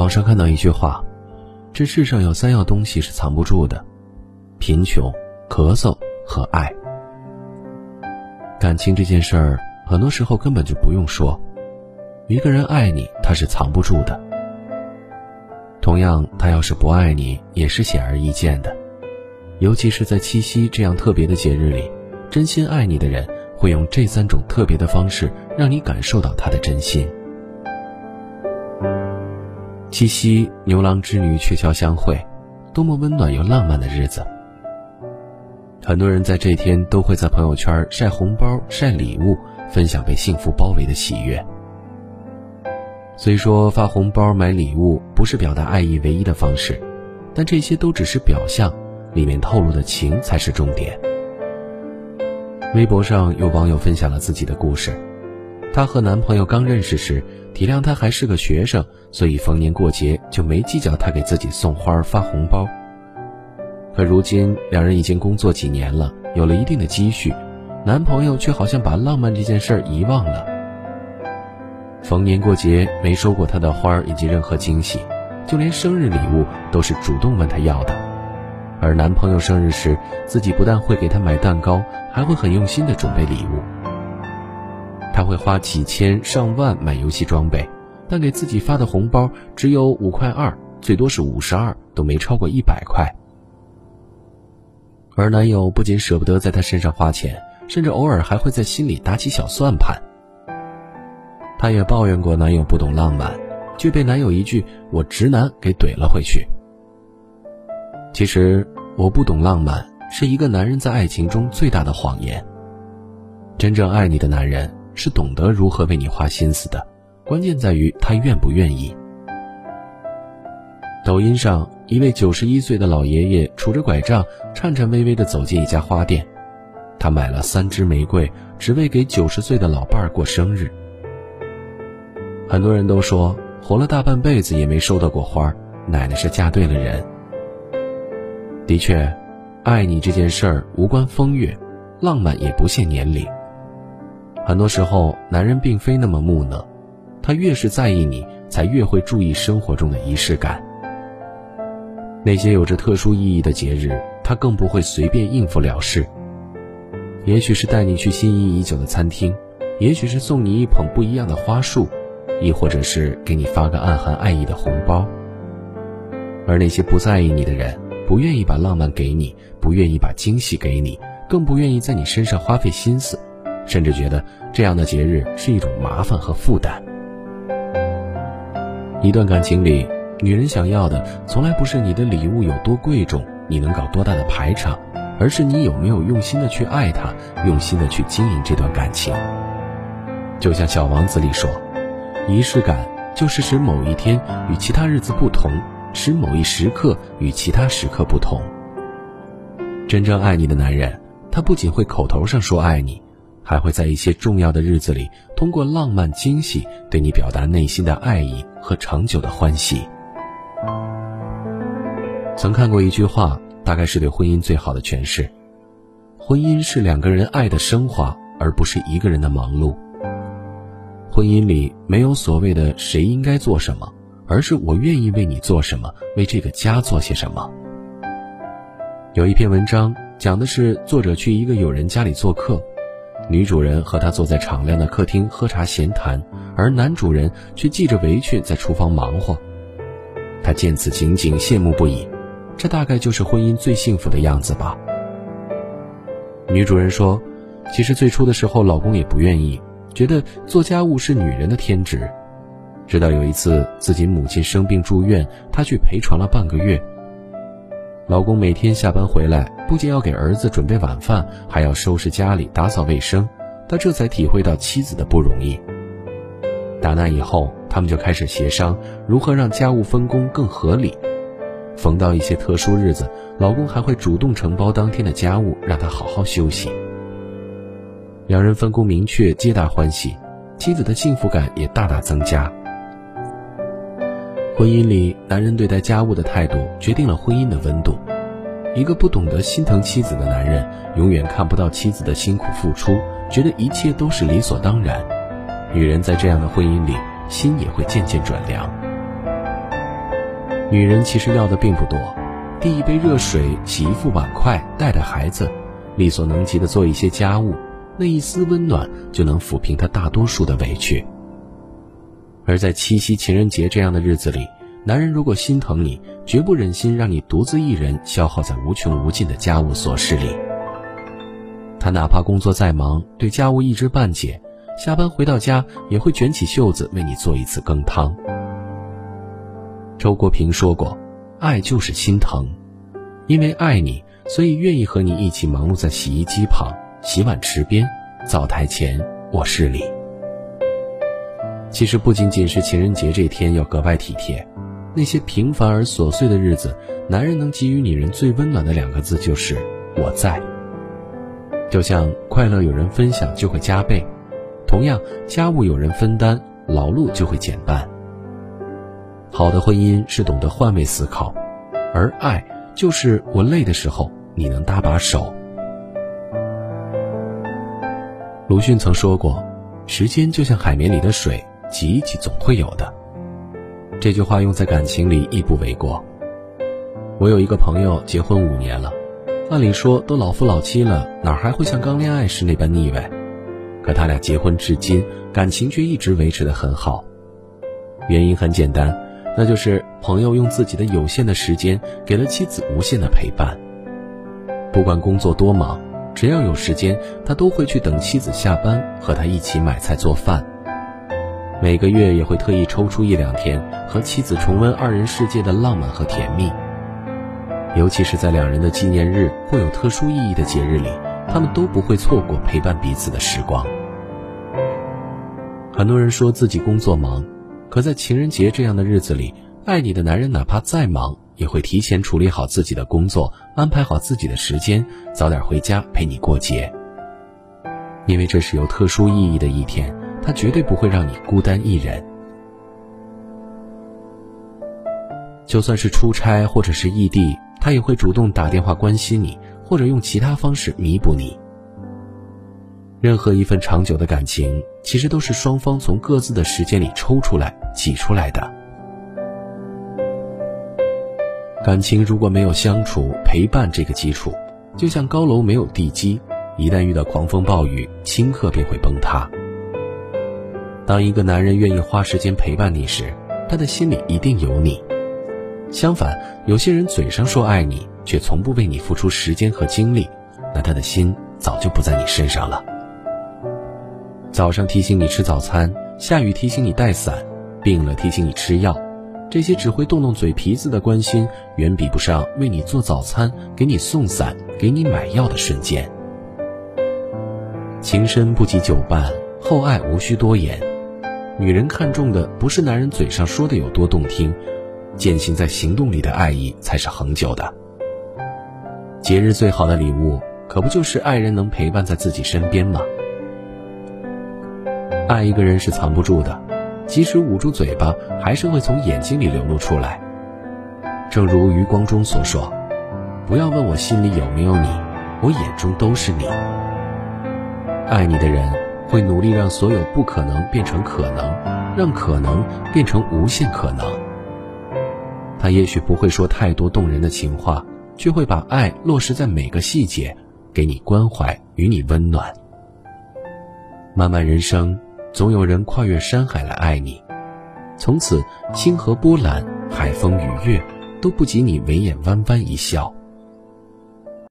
网上看到一句话：“这世上有三样东西是藏不住的，贫穷、咳嗽和爱。”感情这件事儿，很多时候根本就不用说，一个人爱你，他是藏不住的。同样，他要是不爱你，也是显而易见的。尤其是在七夕这样特别的节日里，真心爱你的人会用这三种特别的方式，让你感受到他的真心。七夕，牛郎织女鹊桥相会，多么温暖又浪漫的日子。很多人在这天都会在朋友圈晒红包、晒礼物，分享被幸福包围的喜悦。虽说发红包、买礼物不是表达爱意唯一的方式，但这些都只是表象。里面透露的情才是重点。微博上有网友分享了自己的故事，她和男朋友刚认识时，体谅他还是个学生，所以逢年过节就没计较他给自己送花发红包。可如今两人已经工作几年了，有了一定的积蓄，男朋友却好像把浪漫这件事儿遗忘了。逢年过节没收过她的花以及任何惊喜，就连生日礼物都是主动问她要的。而男朋友生日时，自己不但会给他买蛋糕，还会很用心的准备礼物。他会花几千上万买游戏装备，但给自己发的红包只有五块二，最多是五十二，都没超过一百块。而男友不仅舍不得在她身上花钱，甚至偶尔还会在心里打起小算盘。她也抱怨过男友不懂浪漫，却被男友一句“我直男”给怼了回去。其实我不懂浪漫，是一个男人在爱情中最大的谎言。真正爱你的男人是懂得如何为你花心思的，关键在于他愿不愿意。抖音上一位九十一岁的老爷爷拄着拐杖，颤颤巍巍地走进一家花店，他买了三支玫瑰，只为给九十岁的老伴儿过生日。很多人都说，活了大半辈子也没收到过花，奶奶是嫁对了人。的确，爱你这件事儿无关风月，浪漫也不限年龄。很多时候，男人并非那么木讷，他越是在意你，才越会注意生活中的仪式感。那些有着特殊意义的节日，他更不会随便应付了事。也许是带你去心仪已久的餐厅，也许是送你一捧不一样的花束，亦或者是给你发个暗含爱意的红包。而那些不在意你的人，不愿意把浪漫给你，不愿意把惊喜给你，更不愿意在你身上花费心思，甚至觉得这样的节日是一种麻烦和负担。一段感情里，女人想要的从来不是你的礼物有多贵重，你能搞多大的排场，而是你有没有用心的去爱她，用心的去经营这段感情。就像《小王子》里说：“仪式感就是使某一天与其他日子不同。”使某一时刻与其他时刻不同。真正爱你的男人，他不仅会口头上说爱你，还会在一些重要的日子里，通过浪漫惊喜对你表达内心的爱意和长久的欢喜。曾看过一句话，大概是对婚姻最好的诠释：婚姻是两个人爱的升华，而不是一个人的忙碌。婚姻里没有所谓的谁应该做什么。而是我愿意为你做什么，为这个家做些什么。有一篇文章讲的是作者去一个友人家里做客，女主人和他坐在敞亮的客厅喝茶闲谈，而男主人却系着围裙在厨房忙活。他见此情景羡慕不已，这大概就是婚姻最幸福的样子吧。女主人说：“其实最初的时候，老公也不愿意，觉得做家务是女人的天职。”直到有一次自己母亲生病住院，她去陪床了半个月。老公每天下班回来，不仅要给儿子准备晚饭，还要收拾家里、打扫卫生，他这才体会到妻子的不容易。打那以后，他们就开始协商如何让家务分工更合理。逢到一些特殊日子，老公还会主动承包当天的家务，让他好好休息。两人分工明确，皆大欢喜，妻子的幸福感也大大增加。婚姻里，男人对待家务的态度决定了婚姻的温度。一个不懂得心疼妻子的男人，永远看不到妻子的辛苦付出，觉得一切都是理所当然。女人在这样的婚姻里，心也会渐渐转凉。女人其实要的并不多，递一杯热水，洗一副碗筷，带带孩子，力所能及的做一些家务，那一丝温暖就能抚平她大多数的委屈。而在七夕情人节这样的日子里，男人如果心疼你，绝不忍心让你独自一人消耗在无穷无尽的家务琐事里。他哪怕工作再忙，对家务一知半解，下班回到家也会卷起袖子为你做一次羹汤。周国平说过：“爱就是心疼，因为爱你，所以愿意和你一起忙碌在洗衣机旁、洗碗池边、灶台前、卧室里。”其实不仅仅是情人节这天要格外体贴，那些平凡而琐碎的日子，男人能给予女人最温暖的两个字就是“我在”。就像快乐有人分享就会加倍，同样家务有人分担，劳碌就会减半。好的婚姻是懂得换位思考，而爱就是我累的时候你能搭把手。鲁迅曾说过：“时间就像海绵里的水，挤一挤总会有的。”这句话用在感情里亦不为过。我有一个朋友结婚五年了，按理说都老夫老妻了，哪还会像刚恋爱时那般腻歪？可他俩结婚至今，感情却一直维持得很好。原因很简单。那就是朋友用自己的有限的时间给了妻子无限的陪伴。不管工作多忙，只要有时间，他都会去等妻子下班，和她一起买菜做饭。每个月也会特意抽出一两天，和妻子重温二人世界的浪漫和甜蜜。尤其是在两人的纪念日或有特殊意义的节日里，他们都不会错过陪伴彼此的时光。很多人说自己工作忙。可在情人节这样的日子里，爱你的男人哪怕再忙，也会提前处理好自己的工作，安排好自己的时间，早点回家陪你过节。因为这是有特殊意义的一天，他绝对不会让你孤单一人。就算是出差或者是异地，他也会主动打电话关心你，或者用其他方式弥补你。任何一份长久的感情，其实都是双方从各自的时间里抽出来、挤出来的。感情如果没有相处、陪伴这个基础，就像高楼没有地基，一旦遇到狂风暴雨，顷刻便会崩塌。当一个男人愿意花时间陪伴你时，他的心里一定有你。相反，有些人嘴上说爱你，却从不为你付出时间和精力，那他的心早就不在你身上了。早上提醒你吃早餐，下雨提醒你带伞，病了提醒你吃药，这些只会动动嘴皮子的关心，远比不上为你做早餐、给你送伞、给你买药的瞬间。情深不及久伴，厚爱无需多言。女人看重的不是男人嘴上说的有多动听，践行在行动里的爱意才是恒久的。节日最好的礼物，可不就是爱人能陪伴在自己身边吗？爱一个人是藏不住的，即使捂住嘴巴，还是会从眼睛里流露出来。正如余光中所说：“不要问我心里有没有你，我眼中都是你。”爱你的人会努力让所有不可能变成可能，让可能变成无限可能。他也许不会说太多动人的情话，却会把爱落实在每个细节，给你关怀，与你温暖。漫漫人生。总有人跨越山海来爱你，从此星河波澜、海风雨月都不及你眉眼弯弯一笑。